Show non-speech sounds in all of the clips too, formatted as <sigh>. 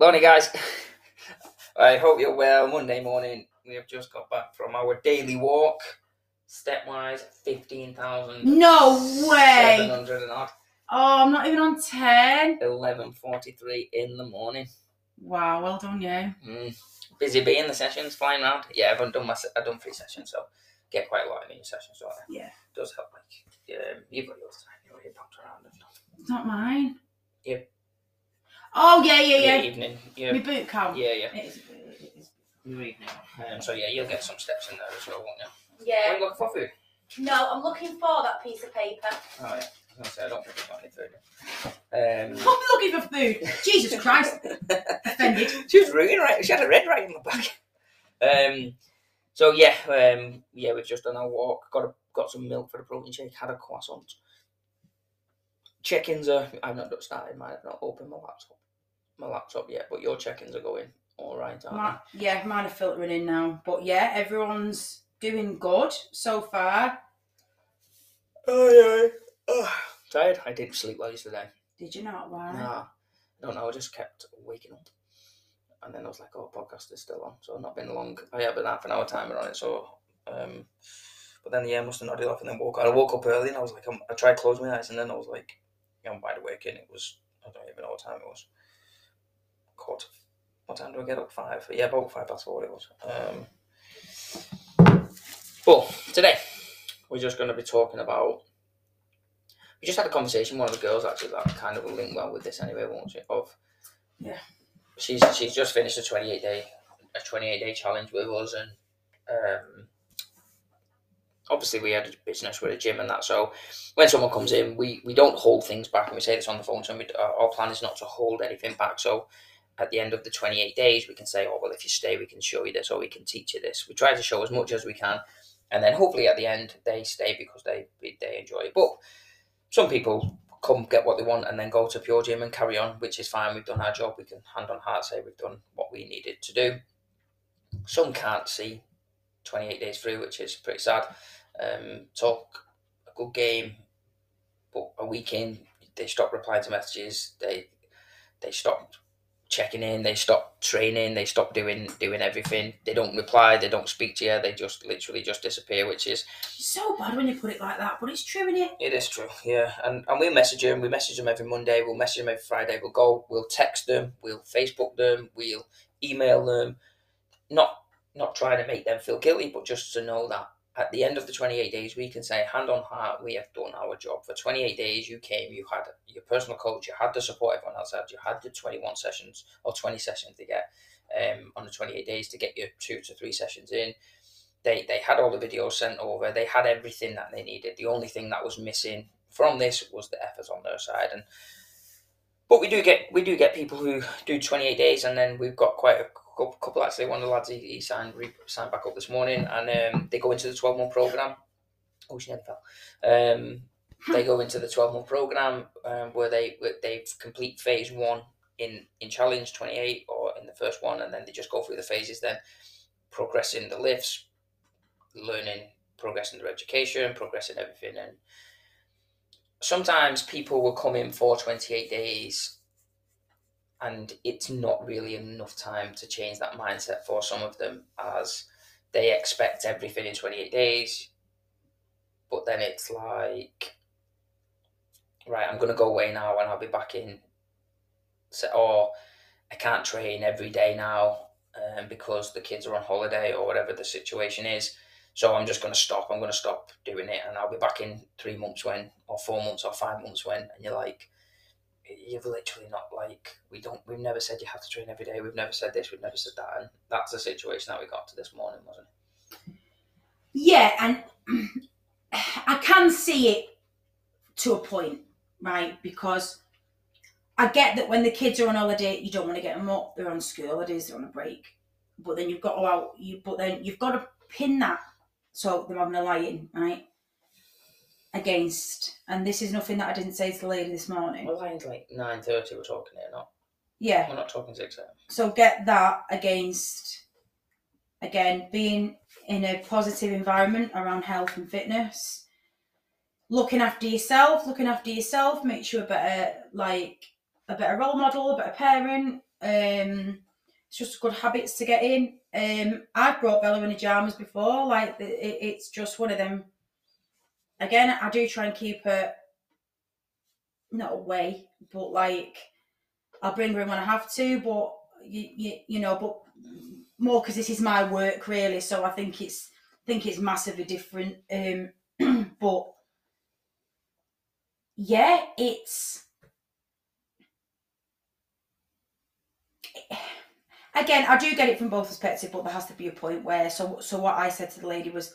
Morning, guys. <laughs> I hope you're well. Monday morning, we have just got back from our daily walk. Stepwise, 15,000. No way! 700 and odd. Oh, I'm not even on 10. 11.43 in the morning. Wow, well done, you. Mm. Busy being the sessions, flying around. Yeah, I've done my, I've done three sessions, so get quite a lot in each session, so it Yeah. does help. Like, um, you've got yours time, you know, you're pumped around and stuff. It's not mine. Yeah. Oh, yeah, yeah, Your yeah. evening, yeah, My boot count. yeah, yeah. It is, it is. Your evening. Um, so yeah, you'll get some steps in there as well, won't you? What are Yeah. you looking for food? No, I'm looking for that piece of paper. Oh yeah, I was gonna say I don't think we've got any food. Um, I'm looking for food. Jesus Christ. <laughs> Offended. she was ringing right. She had a red right in the back. Um, so yeah, um, yeah, we've just done our walk. Got a, got some milk for the protein shake. Had a croissant. Check-ins are. I've not started mine. I've not opened my laptop. My laptop yet, but your check-ins are going all right, aren't My, yeah, mine are filtering in now. But yeah, everyone's doing good so far. Oh yeah. Oh, tired. I didn't sleep well yesterday. Did you not? Why? Nah, I don't know. I just kept waking up, and then I was like, "Oh, podcast is still on." So not been long. I have been half an hour timer on it. So, um, but then yeah, I must have nodded off and then woke. I woke up early and I was like, I'm, I tried to close my eyes and then I was like, yeah, I'm wide awake and it was I don't even know what time it was. What time do I get up? Five. Yeah, about five past four it was. Um, but today we're just going to be talking about we just had a conversation. One of the girls actually that kind of will link well with this anyway, won't she? Of Yeah. she's she's just finished a twenty eight day a twenty eight day challenge with us, and um, obviously we had a business with a gym and that. So when someone comes in, we we don't hold things back, and we say this on the phone. So we, our, our plan is not to hold anything back. So at the end of the 28 days, we can say, oh, well, if you stay, we can show you this or we can teach you this. We try to show as much as we can. And then hopefully at the end, they stay because they they enjoy it. But some people come get what they want and then go to Pure Gym and carry on, which is fine. We've done our job. We can hand on heart say we've done what we needed to do. Some can't see 28 days through, which is pretty sad. Um, talk a good game, but a week in, they stop replying to messages. They they stop checking in. They stop training. They stop doing doing everything. They don't reply. They don't speak to you. They just literally just disappear, which is So bad when you put it like that, but it's true, isn't it? it is true, yeah. And and we message them. We message them every Monday. We'll message them every Friday. We'll go. We'll text them. We'll Facebook them. We'll email them. Not not trying to make them feel guilty, but just to know that at the end of the twenty eight days, we can say hand on heart, we have done our job. For twenty eight days, you came. You had your personal coach. You had the support everyone else had. You had the twenty one sessions or twenty sessions to get um, on the twenty eight days to get your two to three sessions in they they had all the videos sent over. They had everything that they needed. The only thing that was missing from this was the effort on their side. And but we do get we do get people who do 28 days, and then we've got quite a couple. Actually, one of the lads he, he signed re, signed back up this morning, and um, they go into the 12 month program. Oh, she nearly fell. Um, they go into the 12 month program um, where they where they complete phase one in in challenge 28 or in the first one, and then they just go through the phases. Then progressing the lifts, learning, progressing their education, progressing everything. And sometimes people will come in for 28 days and it's not really enough time to change that mindset for some of them as they expect everything in 28 days. But then it's like, right, I'm going to go away now and I'll be back in. So, or I can't train every day now um, because the kids are on holiday or whatever the situation is. So I'm just going to stop. I'm going to stop doing it, and I'll be back in three months when, or four months, or five months when. And you're like, you've literally not like we don't. We've never said you have to train every day. We've never said this. We've never said that. And that's the situation that we got to this morning, wasn't it? Yeah, and <clears throat> I can see it to a point, right? Because I get that when the kids are on holiday, you don't want to get them up. They're on school holidays, they're on a break. But then you've got to out. You but then you've got to pin that so they're having a lie-in, right? Against, and this is nothing that I didn't say to the lady this morning. Well, line's like nine thirty. We're talking here, not Yeah, we're not talking six a.m. so get that against again being in a positive environment around health and fitness looking after yourself looking after yourself makes you a better like a better role model a better parent Um, it's just good habits to get in. Um, I've brought Bella in the pajamas before. Like it, it's just one of them. Again, I do try and keep it not away, but like I'll bring her in when I have to. But you, you, you know, but more because this is my work really. So I think it's I think it's massively different. Um, <clears throat> but yeah, it's again, I do get it from both perspectives, but there has to be a point where. So, so what I said to the lady was,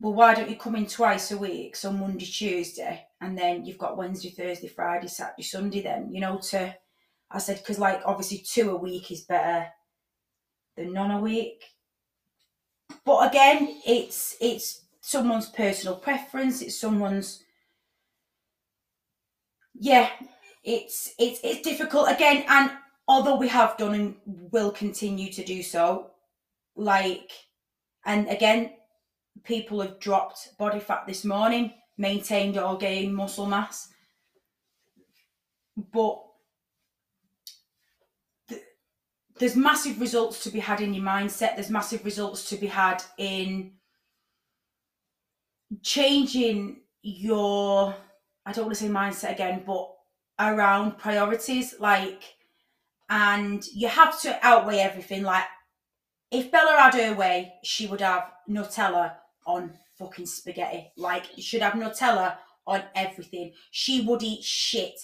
well, why don't you come in twice a week, so Monday, Tuesday, and then you've got Wednesday, Thursday, Friday, Saturday, Sunday. Then you know to, I said because like obviously two a week is better than none a week. But again, it's it's someone's personal preference. It's someone's yeah. It's it's it's difficult again, and although we have done and will continue to do so, like, and again, people have dropped body fat this morning, maintained or gained muscle mass. But th- there's massive results to be had in your mindset, there's massive results to be had in changing your, I don't want to say mindset again, but around priorities. Like, and you have to outweigh everything. Like, if Bella had her way, she would have Nutella on fucking spaghetti. Like, you should have Nutella on everything. She would eat shit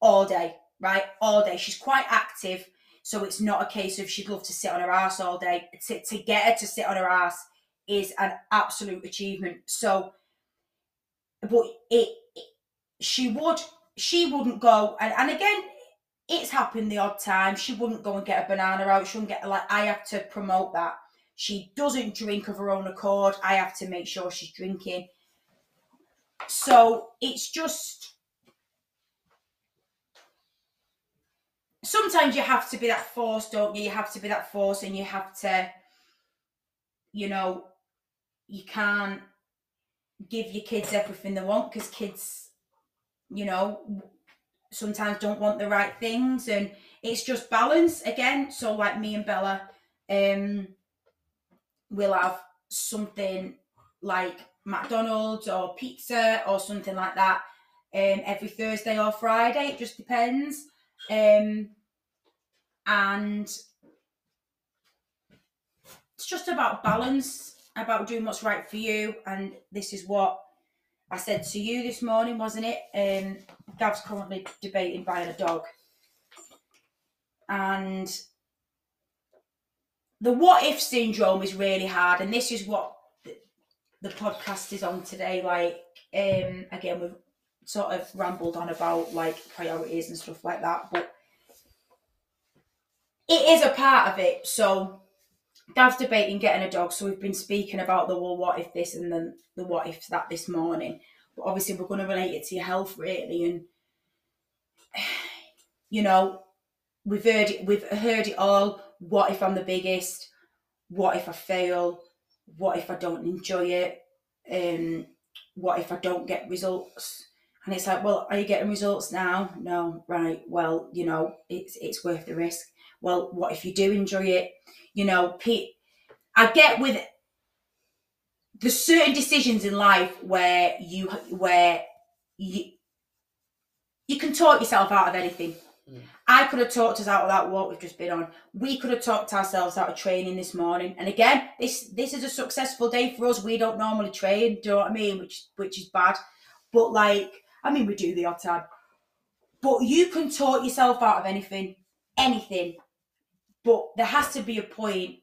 all day, right? All day. She's quite active, so it's not a case of she'd love to sit on her ass all day. To, to get her to sit on her ass is an absolute achievement. So, but it, it she would, she wouldn't go, and, and again, it's happened the odd time. She wouldn't go and get a banana out. She wouldn't get like I have to promote that. She doesn't drink of her own accord. I have to make sure she's drinking. So it's just sometimes you have to be that force, don't you? You have to be that force and you have to, you know, you can't give your kids everything they want because kids, you know, sometimes don't want the right things and it's just balance again so like me and bella um we'll have something like mcdonald's or pizza or something like that um every thursday or friday it just depends um and it's just about balance about doing what's right for you and this is what I said to you this morning, wasn't it? Um, Gav's currently debating buying a dog. And the what if syndrome is really hard. And this is what the, podcast is on today. Like, um, again, we've sort of rambled on about like priorities and stuff like that. But it is a part of it. So Gav's debating getting a dog, so we've been speaking about the well, what if this and then the what if that this morning. But obviously, we're going to relate it to your health, really, and <sighs> you know, we've heard it. We've heard it all. What if I'm the biggest? What if I fail? What if I don't enjoy it? Um, what if I don't get results? And it's like, well, are you getting results now? No, right. Well, you know, it's it's worth the risk. Well, what if you do enjoy it? You know, Pete, I get with there's certain decisions in life where you where you you can talk yourself out of anything. Mm. I could have talked us out of that walk we've just been on. We could have talked ourselves out of training this morning. And again, this this is a successful day for us. We don't normally train, do you know what I mean? Which which is bad. But like, I mean we do the odd time. But you can talk yourself out of anything, anything. But there has to be a point,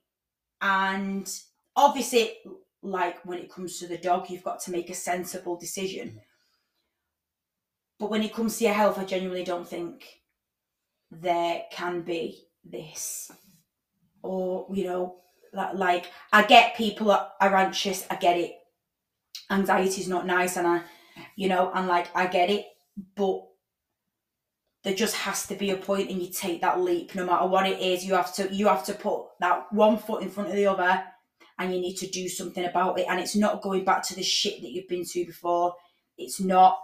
and obviously, like when it comes to the dog, you've got to make a sensible decision. But when it comes to your health, I genuinely don't think there can be this, or you know, like, I get people are anxious. I get it. Anxiety is not nice, and I, you know, and like I get it, but there just has to be a point and you take that leap no matter what it is you have to you have to put that one foot in front of the other and you need to do something about it and it's not going back to the shit that you've been to before it's not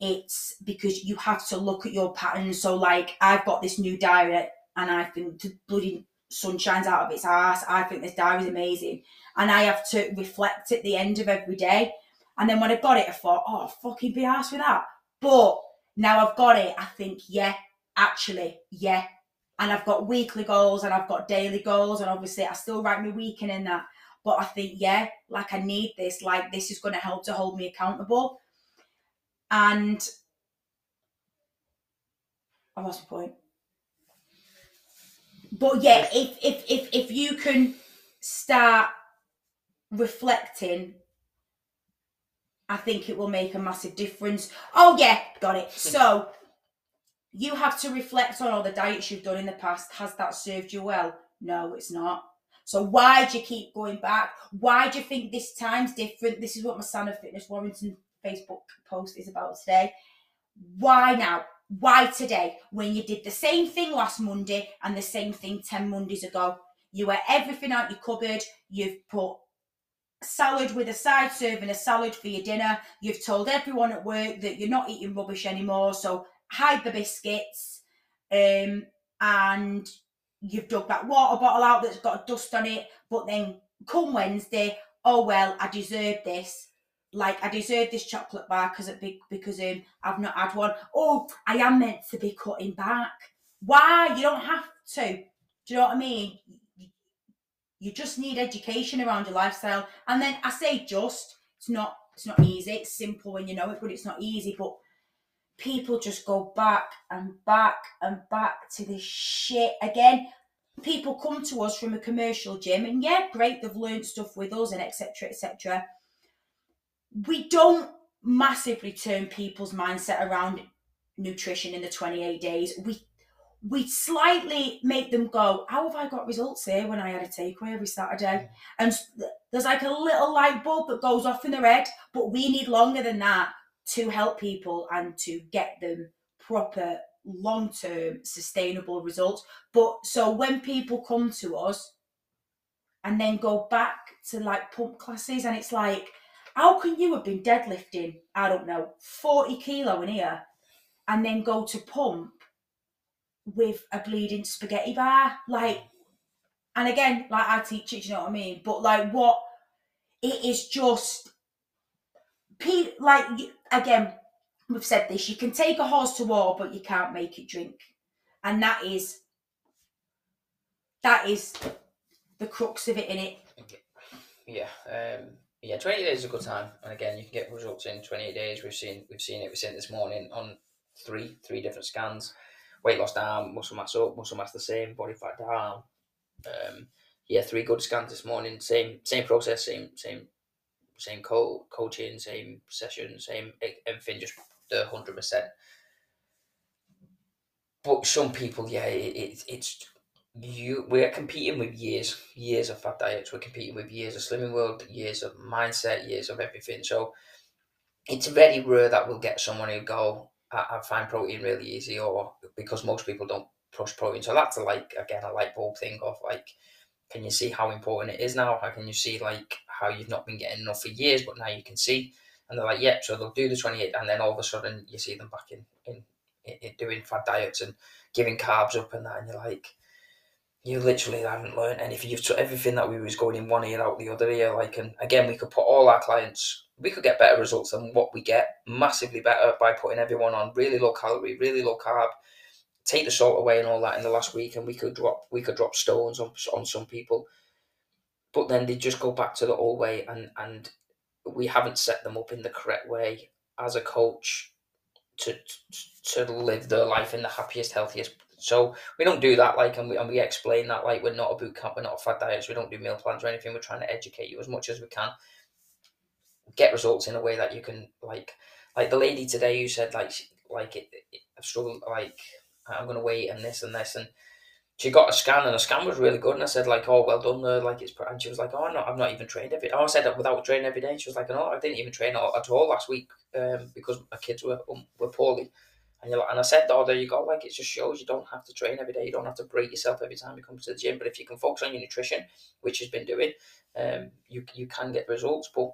it's because you have to look at your patterns so like i've got this new diet and I think the bloody sun shines out of its ass. I think this diary is amazing, and I have to reflect at the end of every day. And then when I got it, I thought, oh, fucking be asked with that. But now I've got it, I think, yeah, actually, yeah. And I've got weekly goals and I've got daily goals, and obviously I still write my weekend in that. But I think, yeah, like I need this, like this is going to help to hold me accountable. And I lost my point. But yeah, if if if if you can start reflecting, I think it will make a massive difference. Oh yeah, got it. So you have to reflect on all the diets you've done in the past. Has that served you well? No, it's not. So why do you keep going back? Why do you think this time's different? This is what my Stand Up Fitness Warrington Facebook post is about today. Why now? Why today? When you did the same thing last Monday and the same thing 10 Mondays ago. You wear everything out your cupboard. You've put salad with a side serving a salad for your dinner. You've told everyone at work that you're not eating rubbish anymore. So hide the biscuits. Um, and you've dug that water bottle out that's got dust on it. But then come Wednesday, oh well, I deserve this like I deserve this chocolate bar because because um I've not had one. Oh, I am meant to be cutting back. Why? You don't have to. Do you know what I mean? You just need education around your lifestyle. And then I say just, it's not it's not easy. It's simple when you know it, but it's not easy. But people just go back and back and back to this shit again. People come to us from a commercial gym, and yeah, great, they've learned stuff with us and etc. etc we don't massively turn people's mindset around nutrition in the 28 days. We we slightly make them go, How have I got results here when I had a takeaway every Saturday? And there's like a little light bulb that goes off in their head, but we need longer than that to help people and to get them proper long term sustainable results. But so when people come to us and then go back to like pump classes, and it's like, how can you have been deadlifting, I don't know, 40 kilo in here and then go to pump with a bleeding spaghetti bar? Like, and again, like I teach it, you know what I mean? But like, what it is just, like, again, we've said this you can take a horse to war, but you can't make it drink. And that is, that is the crux of it in it. Yeah. Um, yeah, 28 days is a good time, and again, you can get results in 28 days. We've seen we've seen it. We've seen it this morning on three three different scans. Weight loss down, muscle mass up, muscle mass the same, body fat down. Um, yeah, three good scans this morning. Same same process, same same same co- coaching, same session, same everything, just the hundred percent. But some people, yeah, it, it, it's you we're competing with years, years of fat diets. We're competing with years of slimming world, years of mindset, years of everything. So it's very rare that we'll get someone who go, I, I find protein really easy, or because most people don't push protein. So that's like again a light bulb thing of like, can you see how important it is now? How can you see like how you've not been getting enough for years, but now you can see? And they're like, yep. Yeah. So they'll do the twenty eight, and then all of a sudden you see them back in in, in doing fat diets and giving carbs up and that, and you're like you literally haven't learned anything. You've everything that we was going in one ear out the other ear. Like, and again, we could put all our clients, we could get better results than what we get, massively better by putting everyone on really low calorie, really low carb, take the salt away and all that in the last week, and we could drop we could drop stones on on some people. But then they just go back to the old way, and and we haven't set them up in the correct way as a coach to to live their life in the happiest, healthiest so we don't do that like, and we, and we explain that like we're not a boot camp, we're not a fad diet, we don't do meal plans or anything. We're trying to educate you as much as we can, get results in a way that you can like, like the lady today who said like like it, it I've struggled like I'm gonna wait and this and this and she got a scan and the scan was really good and I said like oh well done like it's and she was like oh no I've not even trained every oh I said that without training every day she was like no I didn't even train at all last week um, because my kids were um, were poorly and you're like, and I said, oh, there you go. Like, it just shows you don't have to train every day. You don't have to break yourself every time you come to the gym. But if you can focus on your nutrition, which has been doing, um, you you can get results. But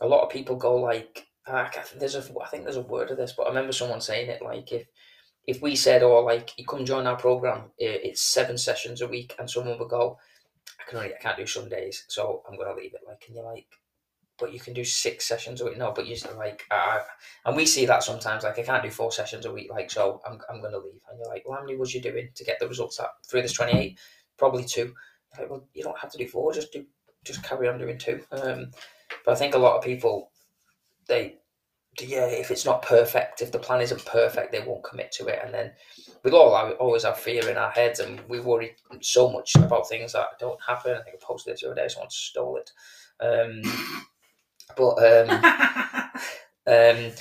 a lot of people go like, ah, there's a, I think there's a word of this, but I remember someone saying it like, if if we said, "Oh, like you come join our program, it's seven sessions a week," and someone would go, "I can only, I can't do Sundays, so I'm to leave it." Like, and you're like, "But you can do six sessions a week." No, but you're like, uh, and we see that sometimes. Like, I can't do four sessions a week, like, so I'm, I'm going to leave. And you're like, "Well, how many was you doing to get the results at through this 28?" Probably two. You're like, well, you don't have to do four. Just do, just carry on doing two. Um, but I think a lot of people, they yeah, if it's not perfect, if the plan isn't perfect, they won't commit to it. And then we'll all have, always have fear in our heads, and we worry so much about things that don't happen. I think I posted this the other day, someone stole it. Um, but um, <laughs> um,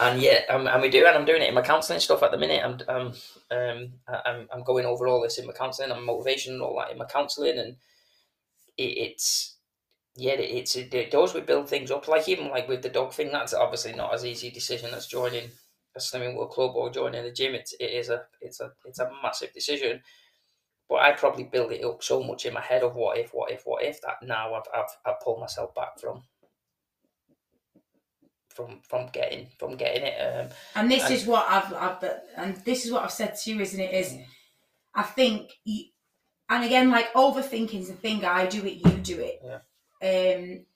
and yeah, um, and we do, and I'm doing it in my counselling stuff at the minute. I'm, um, um, I'm, I'm going over all this in my counselling and motivation and all that in my counselling, and it, it's yeah, it- it's it, it does. We build things up, like even like with the dog thing. That's obviously not as easy a decision as joining a Slimming World club or joining a gym. It's it is a it's a it's a massive decision. But I probably build it up so much in my head of what if, what if, what if that now I've I've, I've pulled myself back from from from getting from getting it. Um, And this And- is what I've, I've, and this is what I've said to you, isn't it? Is I think, you, and again, like overthinking is the thing. I do it, you do it. Um,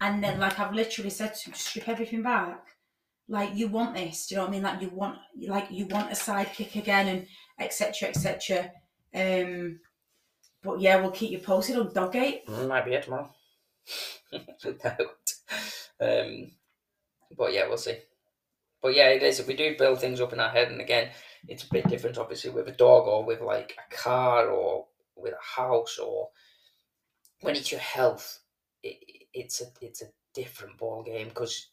and then like I've literally said to him, strip everything back. Like you want this, do you know what I mean? Like you want, like you want a sidekick again, and etc. etc. Um, but yeah, we'll keep you posted on Doggate. Mm, Might be it tomorrow. <laughs> um, but yeah, we'll see. But yeah, it is. If We do build things up in our head, and again, it's a bit different, obviously, with a dog or with like a car or with a house or when it's your health. It, it's a it's a different ball game because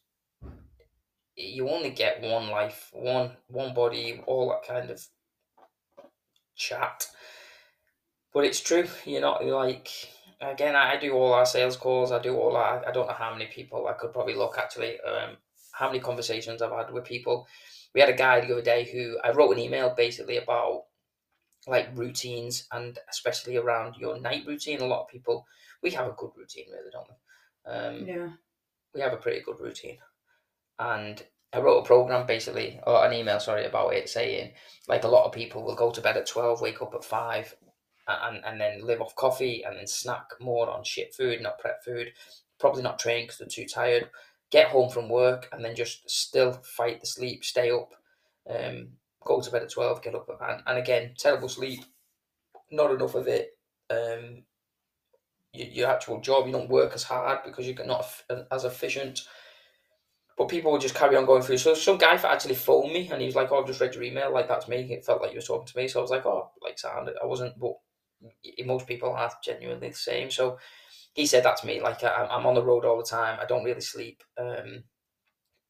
you only get one life, one one body, all that kind of chat. But it's true. You're not like again. I do all our sales calls. I do all our. I don't know how many people. I could probably look actually. Um, how many conversations I've had with people. We had a guy the other day who I wrote an email basically about like routines and especially around your night routine. A lot of people we have a good routine, really, don't we? Um, Yeah. we have a pretty good routine. And I wrote a program basically, or an email, sorry, about it saying like a lot of people will go to bed at 12, wake up at 5, and, and then live off coffee and then snack more on shit food, not prep food, probably not train because they're too tired, get home from work and then just still fight the sleep, stay up, um, go to bed at 12, get up and, and again, terrible sleep, not enough of it. Um, your, your actual job, you don't work as hard because you're not as efficient. But people will just carry on going through. So some guy actually phoned me and he was like, "Oh, I've just read your email. Like that's me." It felt like you were talking to me. So I was like, "Oh, like sound." I wasn't, but most people are genuinely the same. So he said that to me. Like I, I'm on the road all the time. I don't really sleep. Um,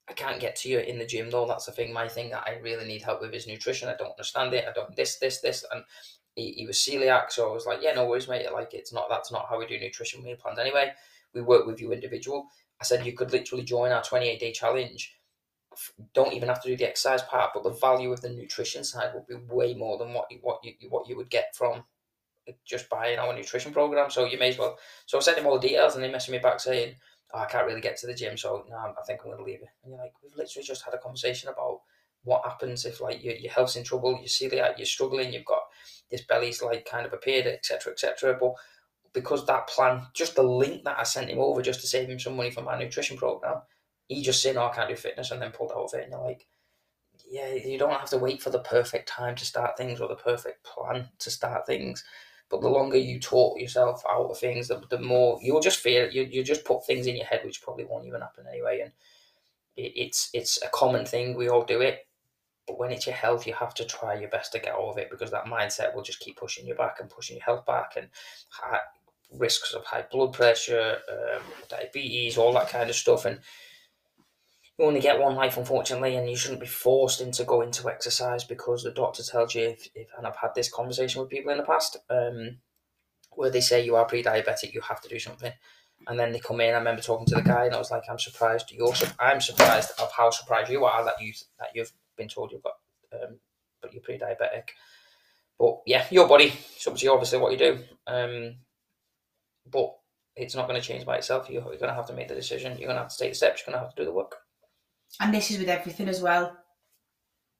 I can't get to you in the gym though. That's the thing. My thing that I really need help with is nutrition. I don't understand it. I don't this, this, this, and he, he was celiac. So I was like, yeah, no worries, mate. Like it's not that's not how we do nutrition meal plans anyway. We work with you individual. I said you could literally join our 28 day challenge. Don't even have to do the exercise part, but the value of the nutrition side will be way more than what you, what you what you would get from just buying our nutrition program. So you may as well. So I sent him all the details, and they messaged me back saying, oh, "I can't really get to the gym, so no, I think I'm going to leave it." And you're like, "We've literally just had a conversation about what happens if like your, your health's in trouble, you're celiac, you're struggling, you've got this belly's like kind of appeared, etc., etc." But because that plan, just the link that I sent him over just to save him some money for my nutrition program, he just said, "No, I can't do fitness," and then pulled out of it. And you're like, "Yeah, you don't have to wait for the perfect time to start things or the perfect plan to start things." But the longer you talk yourself out of things, the, the more you'll just fear. You you just put things in your head which probably won't even happen anyway. And it, it's it's a common thing. We all do it. But when it's your health, you have to try your best to get of it because that mindset will just keep pushing you back and pushing your health back and high, risks of high blood pressure, um, diabetes, all that kind of stuff. And you only get one life, unfortunately, and you shouldn't be forced into going to exercise because the doctor tells you. If, if and I've had this conversation with people in the past, um, where they say you are pre-diabetic, you have to do something. And then they come in. I remember talking to the guy, and I was like, "I'm surprised. You're. sur- I'm surprised of how surprised you are that you that you've been told you've got, um, but you're pre-diabetic. But yeah, your body. It's up to you, obviously, what you do. Um, but it's not going to change by itself. You're, you're going to have to make the decision. You're going to have to take the steps. You're going to have to do the work. And this is with everything as well.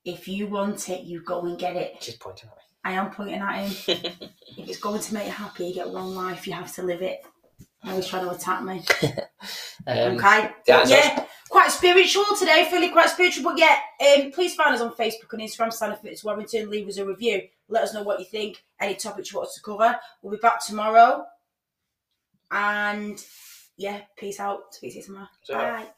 If you want it, you go and get it. She's pointing at me. I am pointing at him. <laughs> If it's going to make you happy, you get one life, you have to live it. Now he's trying to attack me. <laughs> um, okay. yeah, yeah, quite spiritual today, feeling quite spiritual. But yeah, um, please find us on Facebook and Instagram, Stand Up Fitness Warrington. Leave us a review. Let us know what you think, any topics you want us to cover. We'll be back tomorrow. And yeah, peace out. Speak to you tomorrow. Bye.